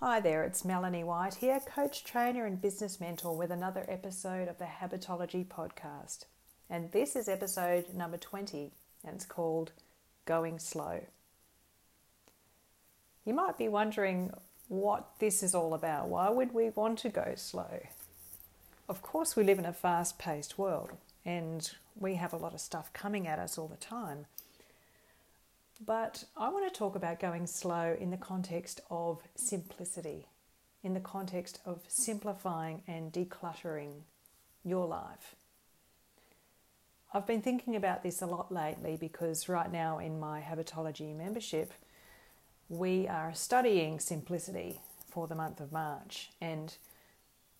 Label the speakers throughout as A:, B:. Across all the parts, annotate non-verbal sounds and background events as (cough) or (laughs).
A: Hi there, it's Melanie White here, coach, trainer, and business mentor with another episode of the Habitology podcast. And this is episode number 20, and it's called Going Slow. You might be wondering what this is all about. Why would we want to go slow? Of course, we live in a fast paced world and we have a lot of stuff coming at us all the time. But I want to talk about going slow in the context of simplicity, in the context of simplifying and decluttering your life. I've been thinking about this a lot lately because right now in my Habitology membership, we are studying simplicity for the month of March. And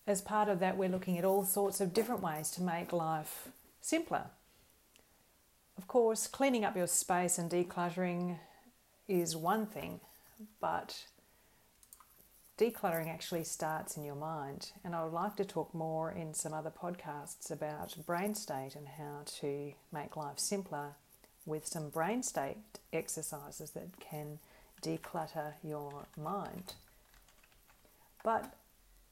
A: as part of that, we're looking at all sorts of different ways to make life simpler. Of course, cleaning up your space and decluttering is one thing, but decluttering actually starts in your mind. And I would like to talk more in some other podcasts about brain state and how to make life simpler with some brain state exercises that can declutter your mind. But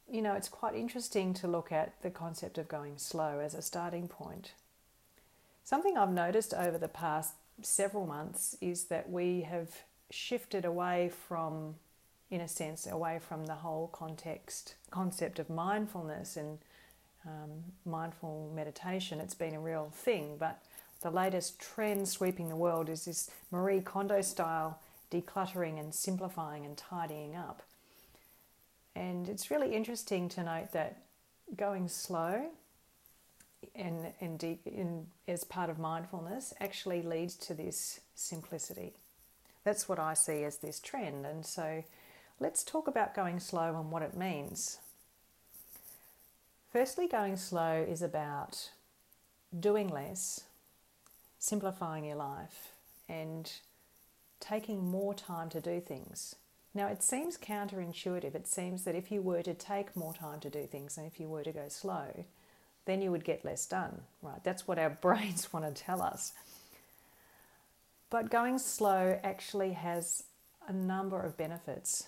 A: you know, it's quite interesting to look at the concept of going slow as a starting point. Something I've noticed over the past several months is that we have shifted away from, in a sense, away from the whole context concept of mindfulness and um, mindful meditation. It's been a real thing, but the latest trend sweeping the world is this Marie Kondo style decluttering and simplifying and tidying up. And it's really interesting to note that going slow and, and deep in, as part of mindfulness actually leads to this simplicity. That's what I see as this trend. And so let's talk about going slow and what it means. Firstly, going slow is about doing less, simplifying your life, and taking more time to do things. Now, it seems counterintuitive. It seems that if you were to take more time to do things and if you were to go slow, then you would get less done, right? That's what our (laughs) brains want to tell us. But going slow actually has a number of benefits.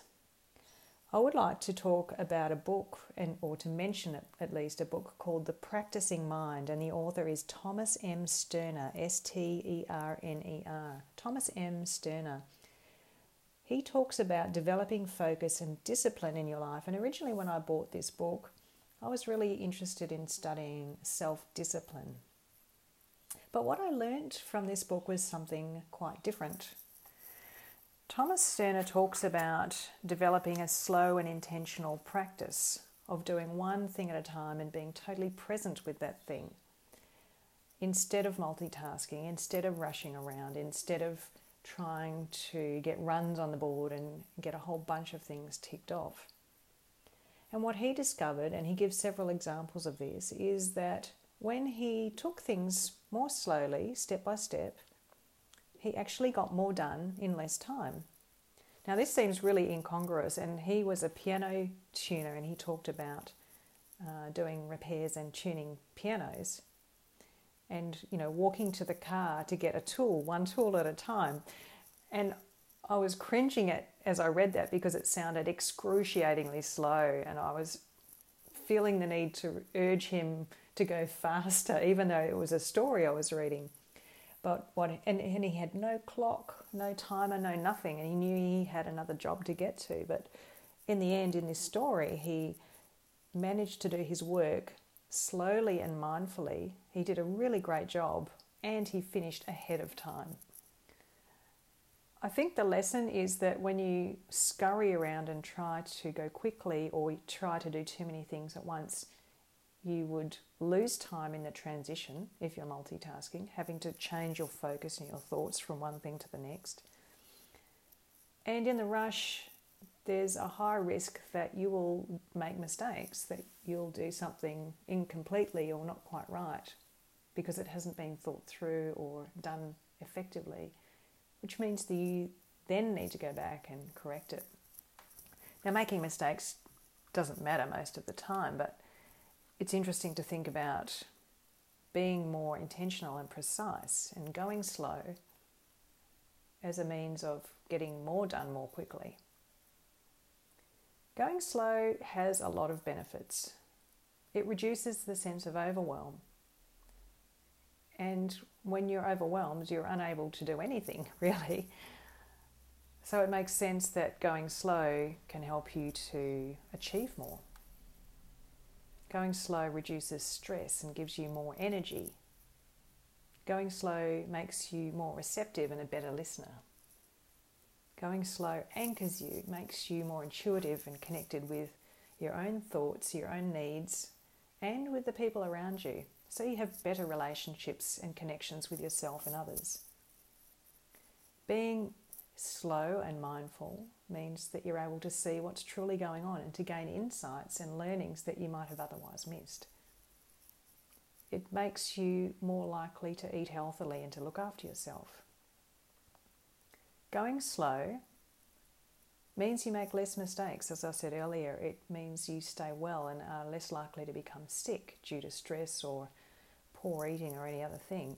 A: I would like to talk about a book, and or to mention at least a book called The Practicing Mind, and the author is Thomas M. Sterner, S T E R N E R. Thomas M. Sterner. He talks about developing focus and discipline in your life. And originally, when I bought this book, I was really interested in studying self discipline. But what I learned from this book was something quite different. Thomas Sterner talks about developing a slow and intentional practice of doing one thing at a time and being totally present with that thing. Instead of multitasking, instead of rushing around, instead of trying to get runs on the board and get a whole bunch of things ticked off. And what he discovered, and he gives several examples of this, is that when he took things more slowly, step by step, he actually got more done in less time. Now, this seems really incongruous, and he was a piano tuner and he talked about uh, doing repairs and tuning pianos and, you know, walking to the car to get a tool, one tool at a time. And I was cringing at as I read that because it sounded excruciatingly slow, and I was feeling the need to urge him to go (laughs) faster, even though it was a story I was reading. But what and, and he had no clock, no timer, no nothing, and he knew he had another job to get to. But in the end, in this story, he managed to do his work slowly and mindfully. He did a really great job, and he finished ahead of time. I think the lesson is that when you scurry around and try to go quickly or try to do too many things at once, you would lose time in the transition if you're multitasking, having to change your focus and your thoughts from one thing to the next. And in the rush, there's a high risk that you will make mistakes, that you'll do something incompletely or not quite right because it hasn't been thought through or done effectively, which means that you then need to go back and correct it. Now, making mistakes doesn't matter most of the time, but it's interesting to think about being more intentional and precise and going slow as a means of getting more done more quickly. Going slow has a lot of benefits. It reduces the sense of overwhelm. And when you're overwhelmed, you're unable to do anything (laughs) really. So it makes sense that going slow can help you to achieve more. Going slow reduces stress and gives you more energy. Going slow makes you more receptive and a better listener. Going slow anchors you, makes you more intuitive and connected with your own thoughts, your own needs, and with the people around you. So you have better relationships and connections with yourself and others. Being slow and mindful means that you're able to see what's truly going on and to gain insights and learnings that you might have otherwise missed. It makes you more likely to eat healthily and to look after yourself. Going slow means you make less mistakes, as I said earlier. It means you stay well and are less likely to become sick due to stress or poor eating or any other thing.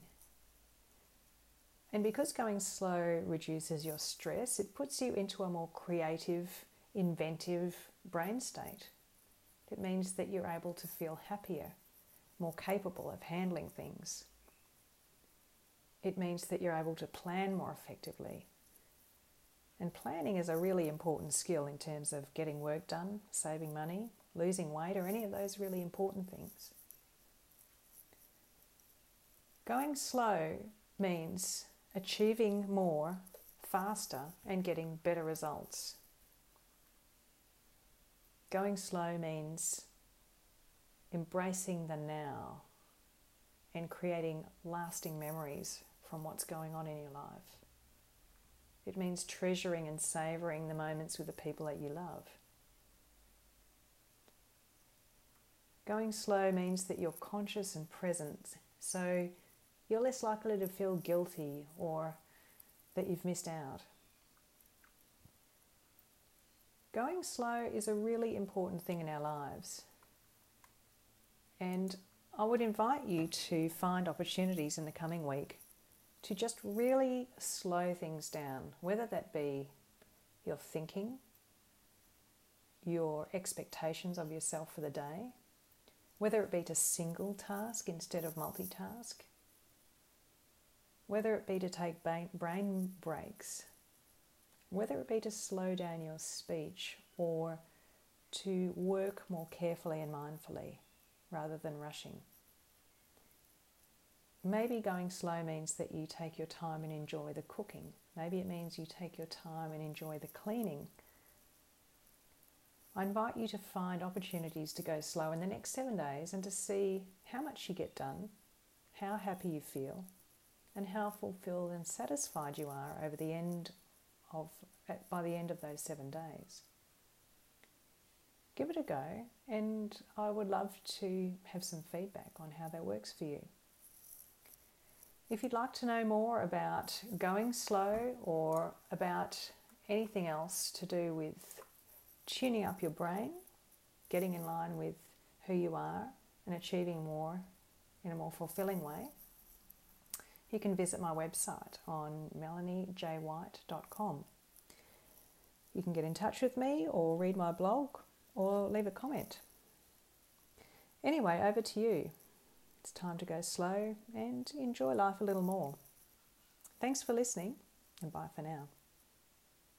A: And because going slow reduces your stress, it puts you into a more creative, inventive brain state. It means that you're able to feel happier, more capable of handling things. It means that you're able to plan more effectively. And planning is a really important skill in terms of getting work done, saving money, losing weight, or any of those really important things. Going slow means achieving more faster and getting better results. Going slow means embracing the now and creating lasting memories from what's going on in your life. It means treasuring and savouring the moments with the people that you love. Going slow means that you're conscious and present, so you're less likely to feel guilty or that you've missed out. Going slow is a really important thing in our lives. And I would invite you to find opportunities in the coming week to just really slow things down, whether that be your thinking, your expectations of yourself for the day, whether it be to single task instead of multitask, whether it be to take brain breaks, whether it be to slow down your speech or to work more carefully and mindfully rather than rushing. Maybe going slow means that you take your time and enjoy the cooking. Maybe it means you take your time and enjoy the cleaning. I invite you to find opportunities to go slow in the next seven days and to see how much you get done, how happy you feel, and how fulfilled and satisfied you are over the end of by the end of those seven days. Give it a go, and I would love to have some feedback on how that works for you. If you'd like to know more about going slow or about anything else to do with tuning up your brain, getting in line with who you are, and achieving more in a more fulfilling way, you can visit my website on melaniejwhite.com. You can get in touch with me or read my blog or leave a comment. Anyway, over to you. It's time to go slow and enjoy life a little more. Thanks for listening and bye for now.